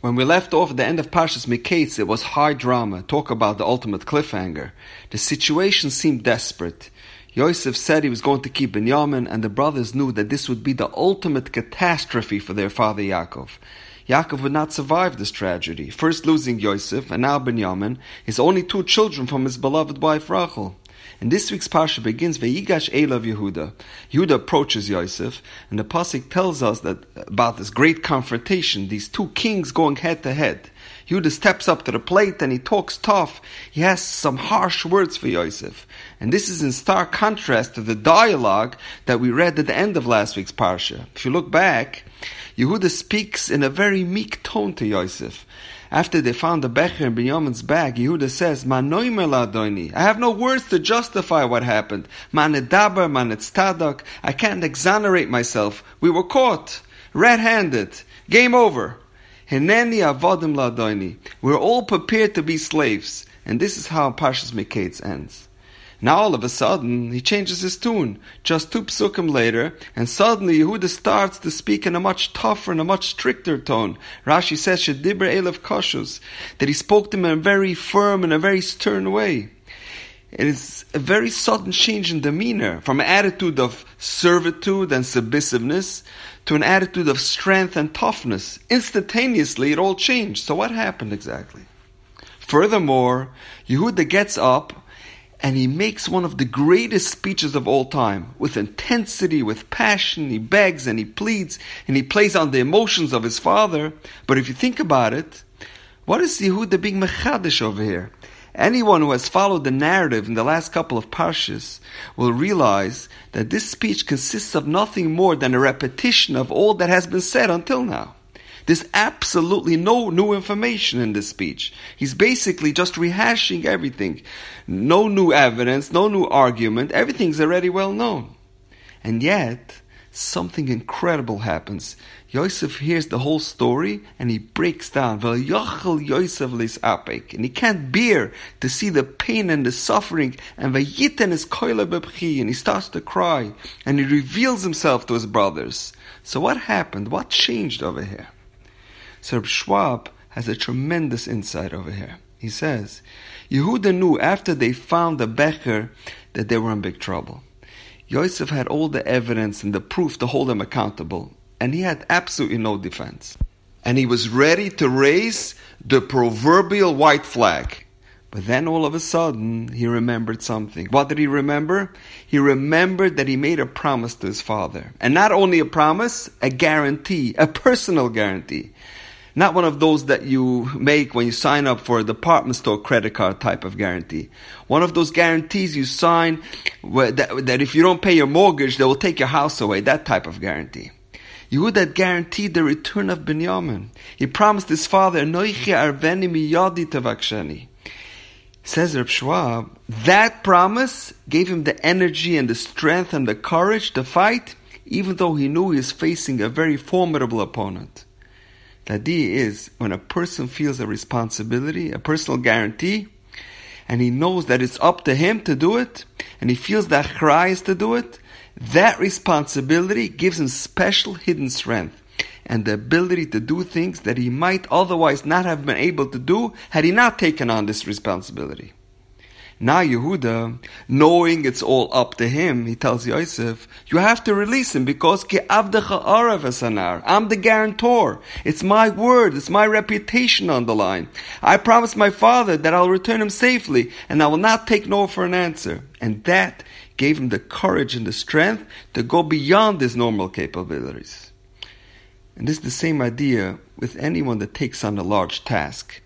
When we left off at the end of Parshas Miketz, it was high drama. Talk about the ultimate cliffhanger. The situation seemed desperate. Yosef said he was going to keep Binyamin, and the brothers knew that this would be the ultimate catastrophe for their father Yaakov. Yaakov would not survive this tragedy, first losing Yosef and now Binyamin, his only two children from his beloved wife Rachel. And this week's parsha begins Veyigash Elav Yehuda. Yehuda approaches Yosef, and the pasuk tells us that about this great confrontation, these two kings going head to head. Yehuda steps up to the plate and he talks tough. He has some harsh words for Yosef. And this is in stark contrast to the dialogue that we read at the end of last week's parsha. If you look back, Yehuda speaks in a very meek tone to Yosef. After they found the Becher in Binyamin's bag, Yehuda says, I have no words to justify what happened. Manedaber, manetstadak. I can't exonerate myself. We were caught. Red-handed. Game over. Hineni avodim ladoini. We're all prepared to be slaves. And this is how Parshas Miketz ends. Now all of a sudden, he changes his tune. Just two psukim later, and suddenly Yehuda starts to speak in a much tougher and a much stricter tone. Rashi says, Shedibr Elef Koshus, that he spoke to him in a very firm and a very stern way. It is a very sudden change in demeanor from an attitude of servitude and submissiveness to an attitude of strength and toughness. Instantaneously, it all changed. So what happened exactly? Furthermore, Yehuda gets up and he makes one of the greatest speeches of all time with intensity, with passion. He begs and he pleads and he plays on the emotions of his father. But if you think about it, what is Yehuda being mechadish over here? Anyone who has followed the narrative in the last couple of parshas will realize that this speech consists of nothing more than a repetition of all that has been said until now. There's absolutely no new information in this speech. He's basically just rehashing everything. No new evidence, no new argument. Everything's already well known. And yet, something incredible happens. Yosef hears the whole story and he breaks down. And he can't bear to see the pain and the suffering. And he starts to cry. And he reveals himself to his brothers. So what happened? What changed over here? So Schwab has a tremendous insight over here. He says, Yehuda knew after they found the Becher that they were in big trouble. Yosef had all the evidence and the proof to hold them accountable, and he had absolutely no defense. And he was ready to raise the proverbial white flag. But then all of a sudden, he remembered something. What did he remember? He remembered that he made a promise to his father. And not only a promise, a guarantee, a personal guarantee. Not one of those that you make when you sign up for a department store credit card type of guarantee. One of those guarantees you sign that, that if you don't pay your mortgage, they will take your house away. That type of guarantee. Yehuda guaranteed the return of Binyamin. He promised his father, Noichi arveni miyadi tavakshani. Says Reb Schwab, that promise gave him the energy and the strength and the courage to fight, even though he knew he was facing a very formidable opponent. The idea is when a person feels a responsibility, a personal guarantee, and he knows that it's up to him to do it, and he feels that cry is to do it, that responsibility gives him special hidden strength and the ability to do things that he might otherwise not have been able to do had he not taken on this responsibility. Now Yehuda, knowing it's all up to him, he tells Yosef, you have to release him because I'm the guarantor. It's my word, it's my reputation on the line. I promised my father that I'll return him safely and I will not take no for an answer. And that gave him the courage and the strength to go beyond his normal capabilities. And this is the same idea with anyone that takes on a large task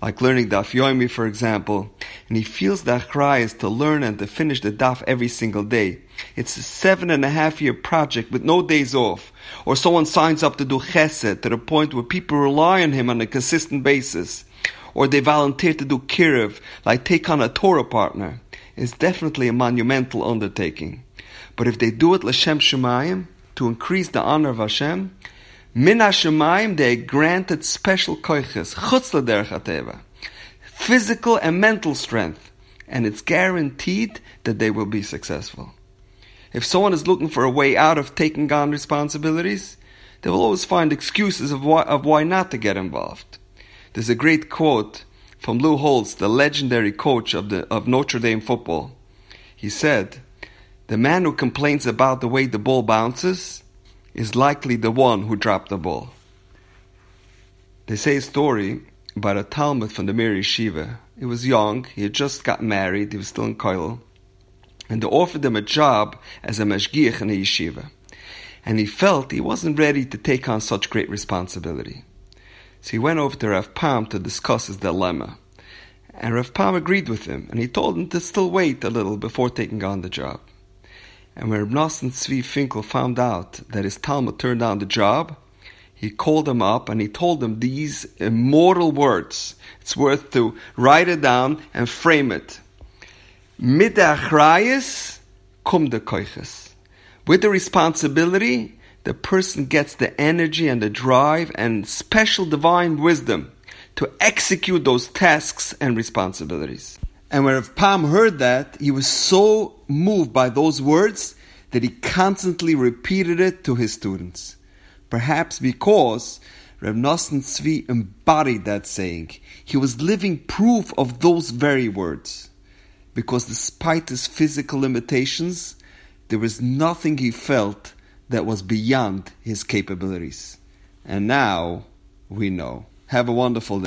like learning Daf Yomi, for example, and he feels the achrayus to learn and to finish the Daf every single day. It's a seven and a half year project with no days off. Or someone signs up to do chesed to the point where people rely on him on a consistent basis. Or they volunteer to do kiruv, like take on a Torah partner. It's definitely a monumental undertaking. But if they do it l'shem shemayim, to increase the honor of Hashem, Min HaShemayim, they granted special koiches, chutz l'derech physical and mental strength, and it's guaranteed that they will be successful. If someone is looking for a way out of taking on responsibilities, they will always find excuses of why, of why not to get involved. There's a great quote from Lou Holtz, the legendary coach of, the, of Notre Dame football. He said, The man who complains about the way the ball bounces is likely the one who dropped the ball. They say a story about a talmid from the Mir Yeshiva. He was young, he had just got married, he was still in Koil, and they offered him a job as a mashgiach in a yeshiva. And he felt he wasn't ready to take on such great responsibility. So he went over to Rav Pam to discuss his dilemma. And Rav Pam agreed with him, and he told him to still wait a little before taking on the job. And when Reb Nosson Tzvi Finkel found out that his talmid turned down the job, he called him up and he told him these immortal words. It's worth to write it down and frame it. Mit der kum de koiches. With the responsibility, the person gets the energy and the drive and special divine wisdom to execute those tasks and responsibilities. And when Rav Pam heard that, he was so moved by those words that he constantly repeated it to his students. Perhaps because Rav Nosson Tzvi embodied that saying. He was living proof of those very words. Because despite his physical limitations, there was nothing he felt that was beyond his capabilities. And now we know. Have a wonderful day.